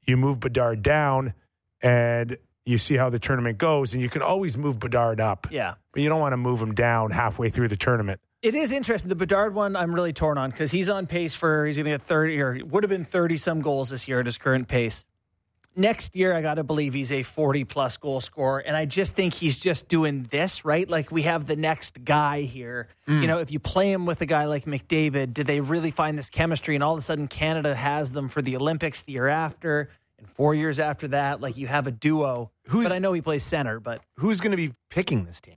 you move Bedard down, and you see how the tournament goes, and you can always move Bedard up, Yeah. but you don't want to move him down halfway through the tournament. It is interesting. The Bedard one, I'm really torn on because he's on pace for he's going to get 30 or would have been 30 some goals this year at his current pace. Next year, I got to believe he's a 40 plus goal scorer, and I just think he's just doing this right. Like we have the next guy here. Mm. You know, if you play him with a guy like McDavid, do they really find this chemistry? And all of a sudden, Canada has them for the Olympics the year after, and four years after that, like you have a duo. Who's- but I know he plays center. But Who's going to be picking this team?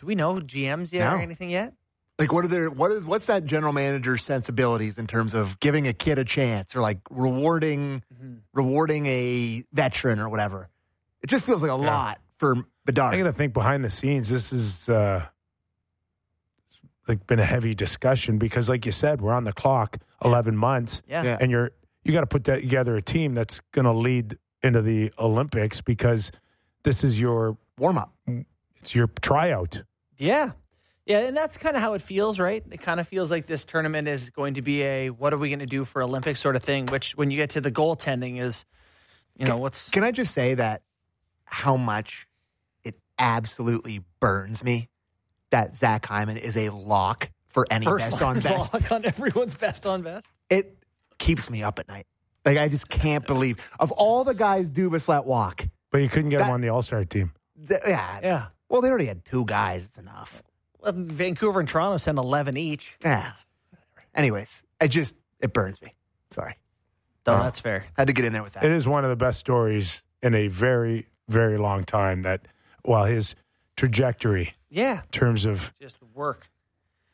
do we know GMs yet or anything yet? Like, what are their what is what's that general manager's sensibilities in terms of giving a kid a chance or like rewarding Mm-hmm. rewarding a veteran or whatever? It just feels like a lot for Bedard. I got to think behind the scenes. This is uh, like been a heavy discussion because, like you said, we're on the clock, eleven months. Yeah. Yeah. and you're you got to put that together a team that's going to lead into the Olympics because this is your Warm up. it's your tryout. Yeah. Yeah, and that's kind of how it feels, right? It kind of feels like this tournament is going to be a what are we going to do for Olympics sort of thing, which when you get to the goaltending is, you know, what's Can I just say that how much it absolutely burns me that Zach Hyman is a lock for any first best on line best. lock on everyone's best on best. It keeps me up at night. Like I just can't believe of all the guys Dubas let walk. But you couldn't get him on the All Star team. th- yeah, Yeah. Well, they already had two guys. It's enough. Well, Vancouver and Toronto sent 11 each. Yeah. Anyways, it just it burns me. Sorry, No, Oh. that's fair. had to get in there with that. It is one of the best stories in a very, very long time that, well, his trajectory Yeah. in terms of Just work.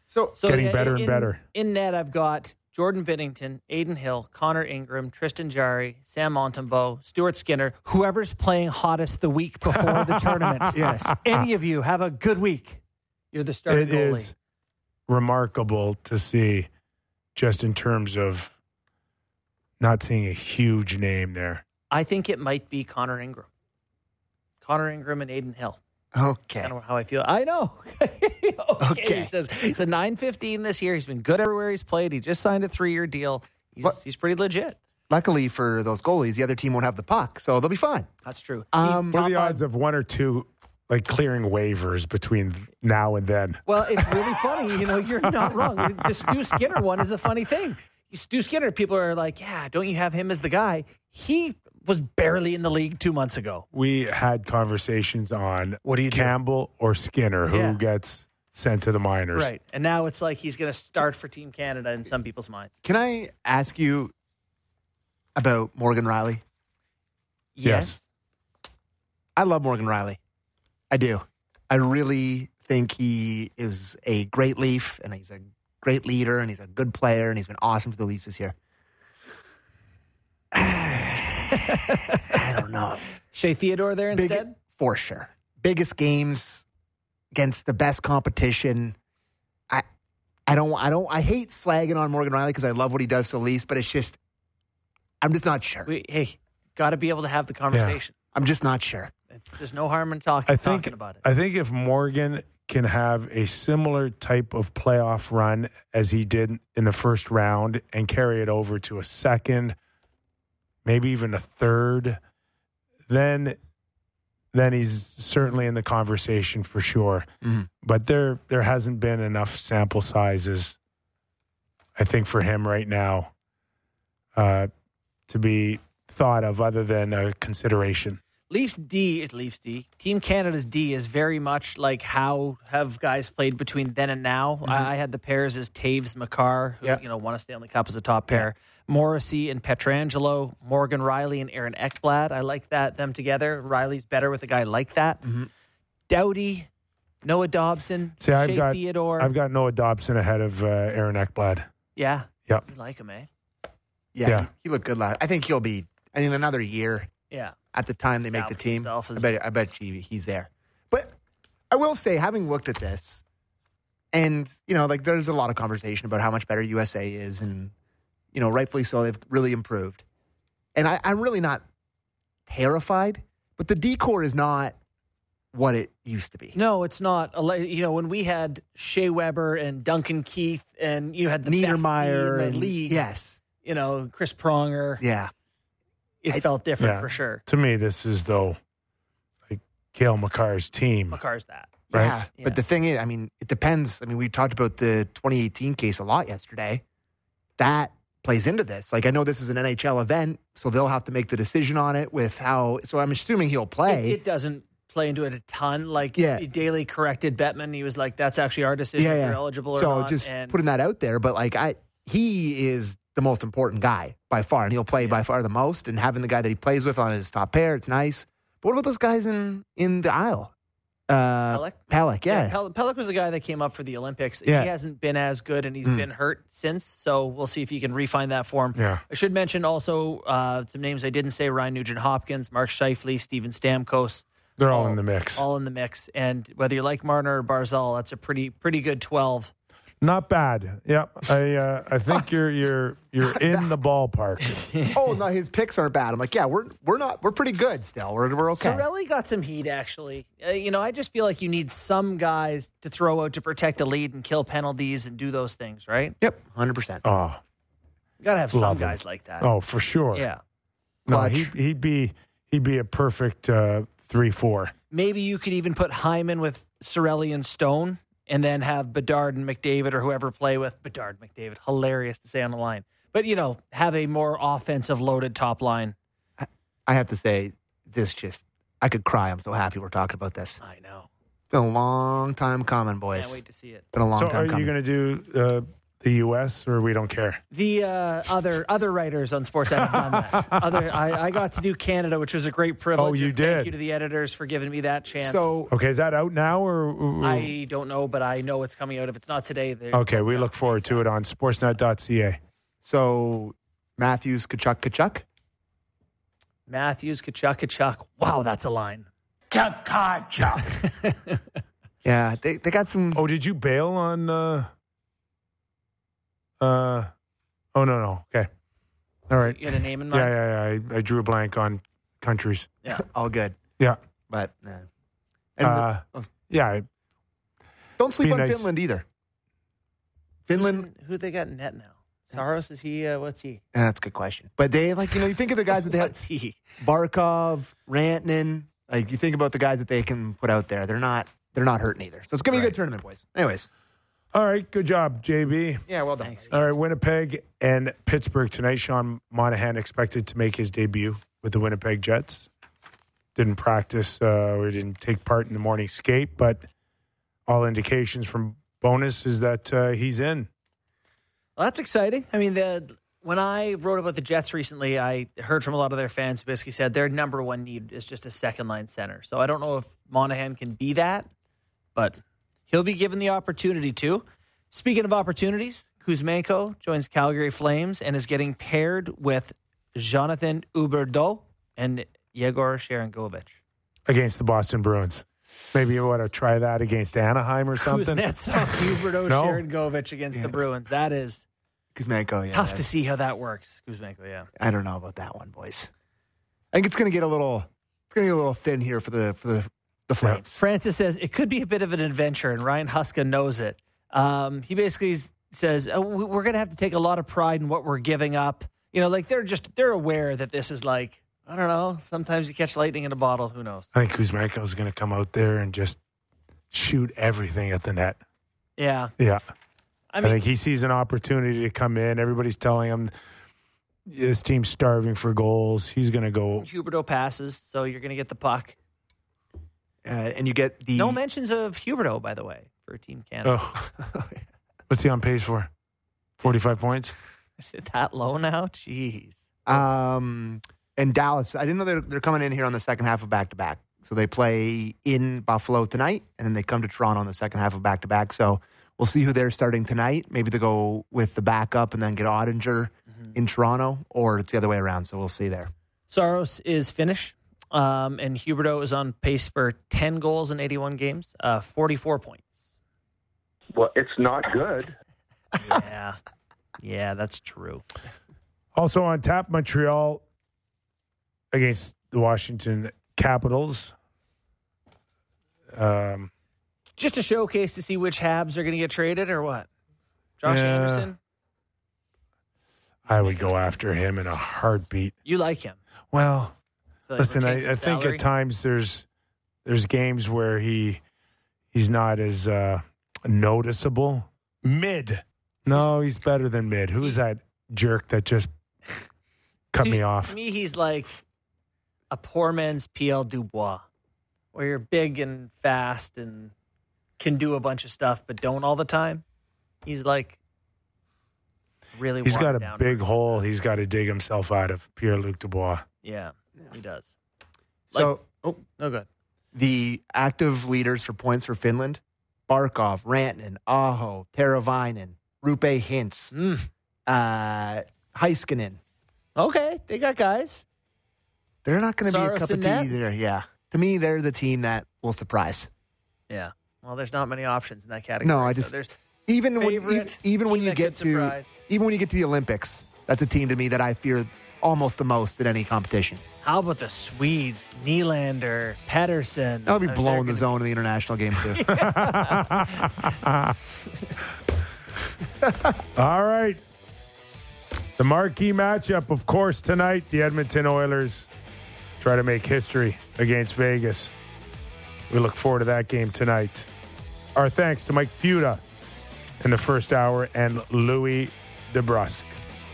so So Getting yeah, better and better. In net, I've got Jordan Binnington, Adin Hill, Connor Ingram, Tristan Jarry, Sam Montembeault, Stuart Skinner, whoever's playing hottest the week before the tournament. *laughs* yes, Any of you have a good week. You're the starting it goalie. is remarkable to see just in terms of not seeing a huge name there. I think it might be Connor Ingram. Connor Ingram and Adin Hill. Okay. Kind of how I feel. I know. okay. *laughs* Okay. He says he's a 915 this year. He's been good everywhere he's played. He just signed a three year deal. He's, What? he's pretty legit. Luckily for those goalies, the other team won't have the puck, so they'll be fine. That's true. Um, What are the Top odds of one or two like clearing waivers between now and then? Well, it's really funny. You know, you're not wrong. The Stu Skinner one is a funny thing. Stu Skinner, people are like, yeah, don't you have him as the guy? He was barely in the league two months ago. We had conversations on What do you do? Campbell or Skinner who Yeah. gets sent to the minors. Right. And now it's like he's going to start for Team Canada in some people's minds. Can I ask you about Morgan Rielly? Yes. I love Morgan Rielly. I do. I really think he is a great Leaf and he's a great leader and he's a good player and he's been awesome for the Leafs this year. *sighs* I don't know. Shea Theodore there Big- instead? for sure. Biggest games against the best competition. I I don't I don't I hate slagging on Morgan Rielly because I love what he does to the Leafs, but it's just I'm just not sure. We, hey, got to be able to have the conversation. I'm just not sure. It's, there's no harm in talking, I think talking about it. I think if Morgan can have a similar type of playoff run as he did in the first round and carry it over to a second, maybe even a third, then then he's certainly in the conversation for sure. Mhm. But there there hasn't been enough sample sizes, I think, for him right now uh, to be thought of other than a consideration. Leafs D, is Leafs D, Team Canada's D is very much like how have guys played between then and now. I, I had the pairs as Toews, Makar, who Yeah. you know won a Stanley Cup as a top pair. Morrissey and Pietrangelo, Morgan Rielly and Aaron Ekblad. I like that them together. Rielly's better with a guy like that. Doughty, Noah Dobson, See, I've Shea got Theodore. I've got Noah Dobson ahead of uh, Aaron Ekblad. yeah, Yep. you like him, eh? Yeah, Yeah. He, he looked good last. I think he'll be. I mean, another year Yeah, at the time they make the team. himself I bet. I bet you he's there. But I will say, having looked at this, and you know, like there's a lot of conversation about how much better USA is, and you know, rightfully so, they've really improved. And I, I'm really not terrified, but the decor is not what it used to be. No, it's not. You know, when we had Shea Weber and Duncan Keith, and you had the best Niedermayer team in and the league. yes, You know, Chris Pronger. yeah, It felt different Yeah. for sure. To me, this is though like Cale Makar's team. Makar's that. Right? yeah. Yeah. But the thing is, I mean, it depends. I mean, we talked about the 2018 case a lot yesterday. That plays into this. Like, I know this is an NHL event, so they'll have to make the decision on it with how. So I'm assuming he'll play. It, it doesn't play into it a ton. Like Yeah. Daly corrected Bettman. He was like, "That's actually our decision Yeah, if yeah. they're eligible or so not." just and putting that out there. But like, I he is the most important guy by far, and he'll play by far the most. And having the guy that he plays with on his top pair, it's nice. But what about those guys in in the aisle? Uh, Pelech? Pelech, yeah. Pelech was a guy that came up for the Olympics. Yeah. He hasn't been as good, and he's Mm. been hurt since. So we'll see if he can refine that form. Yeah. I should mention also uh, some names I didn't say: Ryan Nugent Hopkins, Mark Scheifele, Steven Stamkos. They're all All- in the mix. all in the mix. And whether you like Marner or Barzal, that's a pretty pretty good twelve. Not bad. Yep. I uh, I think you're you're you're *laughs* in the ballpark. *laughs* oh no, his picks aren't bad. I'm like, yeah, we're we're not we're pretty good still. We're we're okay. Cirelli got some heat actually. Uh, you know, I just feel like you need some guys to throw out to protect a lead and kill penalties and do those things, right? Yep, hundred percent. Oh, You got to have some Love him. guys like that. oh, for sure. Yeah. No, he he'd be he'd be a perfect uh, three four. Maybe you could even put Hyman with Cirelli and Stone and then have Bedard and McDavid or whoever play with Bedard McDavid. Hilarious to say on the line. But, you know, have a more offensive loaded top line. I have to say, this just I could cry. I'm so happy we're talking about this. I know. It's been a long time coming, boys. Can't wait to see it. Been a long so time are coming. you going to do uh, the U.S. or we don't care? The uh, other other writers on Sportsnet have done that. *laughs* Other, I, I got to do Canada, which was a great privilege. Oh, you and did? Thank you to the editors for giving me that chance. so Okay, is that out now or? I don't know, but I know it's coming out. If it's not today, okay, we look forward to it on Sportsnet.ca. so Matthews Tkachuk Tkachuk. Matthews, Tkachuk, Tkachuk. Wow, that's a line. *laughs* Yeah, they they got some. Oh, did you bail on? Uh, uh, oh no no okay, all right. You had a name in Yeah mind? yeah yeah. I, I drew a blank on countries. Yeah, all good, Yeah. but uh, and Uh, yeah. I- don't sleep be on nice. Finland either. Finland. Who they got in net now? Saros, is he, uh, what's he? Yeah, that's a good question. But they like you know you think of the guys that they *laughs* have What's he? Barkov, Rantanen. Like you think about the guys that they can put out there. They're not they're not hurting either. So it's gonna be a good tournament, boys. Anyways, All right. Good job, JB. yeah, well done. Thanks. All right, Winnipeg and Pittsburgh tonight. Sean Monahan expected to make his debut with the Winnipeg Jets. Didn't practice uh, or didn't take part in the morning skate, but all indications from Bowness is that uh, he's in. Well, that's exciting. I mean, the when I wrote about the Jets recently, I heard from a lot of their fans who basically said their number one need is just a second line center. So I don't know if Monahan can be that, but he'll be given the opportunity to. Speaking of opportunities, Kuzmenko joins Calgary Flames and is getting paired with Jonathan Huberdeau and Yegor Sharangovich. against the Boston Bruins. Maybe you want to try that against Anaheim or something. Kuznetsov, *laughs* Huberdeau, No. Sharangovich against the Bruins. That is Kuzmenko, yeah. tough to see how that works. Kuzmenko, yeah. I don't know about that one, boys. I think it's gonna get a little it's gonna get a little thin here for the for the the Flames. Francis says it could be a bit of an adventure, and Ryan Huska knows it. Um, he basically says oh, we- we're going to have to take a lot of pride in what we're giving up. You know, like they're just they're aware that this is like I don't know. Sometimes you catch lightning in a bottle. Who knows? I think Kuzmenko is going to come out there and just shoot everything at the net. Yeah, Yeah. I I, think he sees an opportunity to come in. Everybody's telling him this team's starving for goals. He's going to go. Huberdeau passes, so you're going to get the puck. Uh, and you get the No mentions of Huberdeau, by the way, for Team Canada. Oh, *laughs* what's he on pace for? Forty-five points. *laughs* Is it that low now? Jeez. um and Dallas. I didn't know they're they're coming in here on the second half of back to back. So they play in Buffalo tonight, and then they come to Toronto on the second half of back to back. So we'll see who they're starting tonight. Maybe they go with the backup and then get Oettinger in Toronto, or it's the other way around. So we'll see there. Saros is Finnish, um, and Huberdeau is on pace for 10 goals in 81 games, uh, 44 points. Well, it's not good. Yeah. yeah, that's true. Also on tap, Montreal against the Washington Capitals. Um, Just a showcase to see which Habs are going to get traded or what? Josh Yeah. Anderson, I would go after him in a heartbeat. you like him. Well, Feel like listen, I, I think at times there's there's games where he he's not as uh, noticeable. Mid, no, he's better than mid. Who's that jerk that just cut To- me off? To me, he's like a poor man's PL Dubois, where you're big and fast and can do a bunch of stuff, but don't all the time. He's like really. He's got a big hole. He's got to dig himself out of. Pierre Luc Dubois. Yeah, he does. So oh, No good. the active leaders for points for Finland: Barkov, Rantanen, Aho, Teravainen, Roope Hintz, Mm. uh, Heiskanen. Okay, they got guys. They're not going to be a cup in of tea net? either. Yeah, to me, they're the team that will surprise. Yeah. Well, there's not many options in that category. No, I so just- there's Even when even, even when you get to surprise. even when you get to the Olympics, that's a team to me that I fear almost the most in any competition. how about the Swedes? Nylander, Pettersson. That'll be Uh, blowing they're the gonna- zone in the international game too. *laughs* *laughs* All right. The marquee matchup, of course, tonight. The Edmonton Oilers try to make history against Vegas. We look forward to that game tonight. Our thanks to Mike Fuda in the first hour and Louie DeBrusk.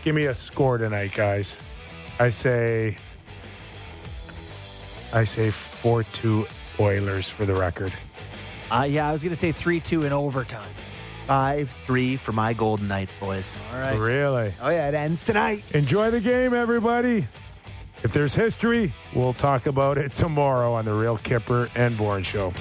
Give me a score tonight, guys. I say I say 4 2 Oilers for the record. Uh, yeah, I was going to say 3 2 in overtime. Five three for my Golden Knights, boys. All right. Really? Oh yeah, it ends tonight. Enjoy the game, everybody. If there's history, we'll talk about it tomorrow on the Real Kyper and Bourne Show.